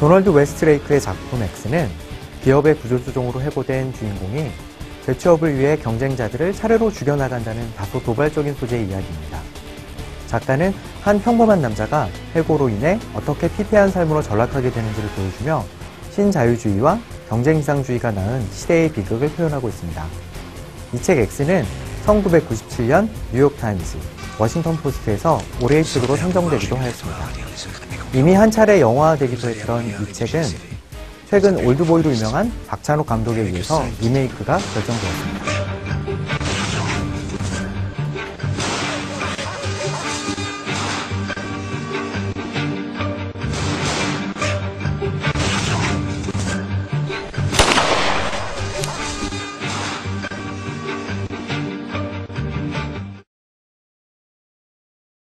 도널드 웨스트레이크의 작품 액스는 기업의 구조조정으로 해고된 주인공이 재취업을 위해 경쟁자들을 차례로 죽여나간다는 다소 도발적인 소재의 이야기입니다. 작가는 한 평범한 남자가 해고로 인해 어떻게 피폐한 삶으로 전락하게 되는지를 보여주며 신자유주의와 경쟁이상주의가 낳은 시대의 비극을 표현하고 있습니다. 이 책 액스는 1997년 뉴욕타임즈, 워싱턴 포스트에서 올해의 책으로 선정되기도 하였습니다. 이미 한 차례 영화화되기도 했던 이 책은 최근 올드보이로 유명한 박찬욱 감독에 의해서 리메이크가 결정되었습니다.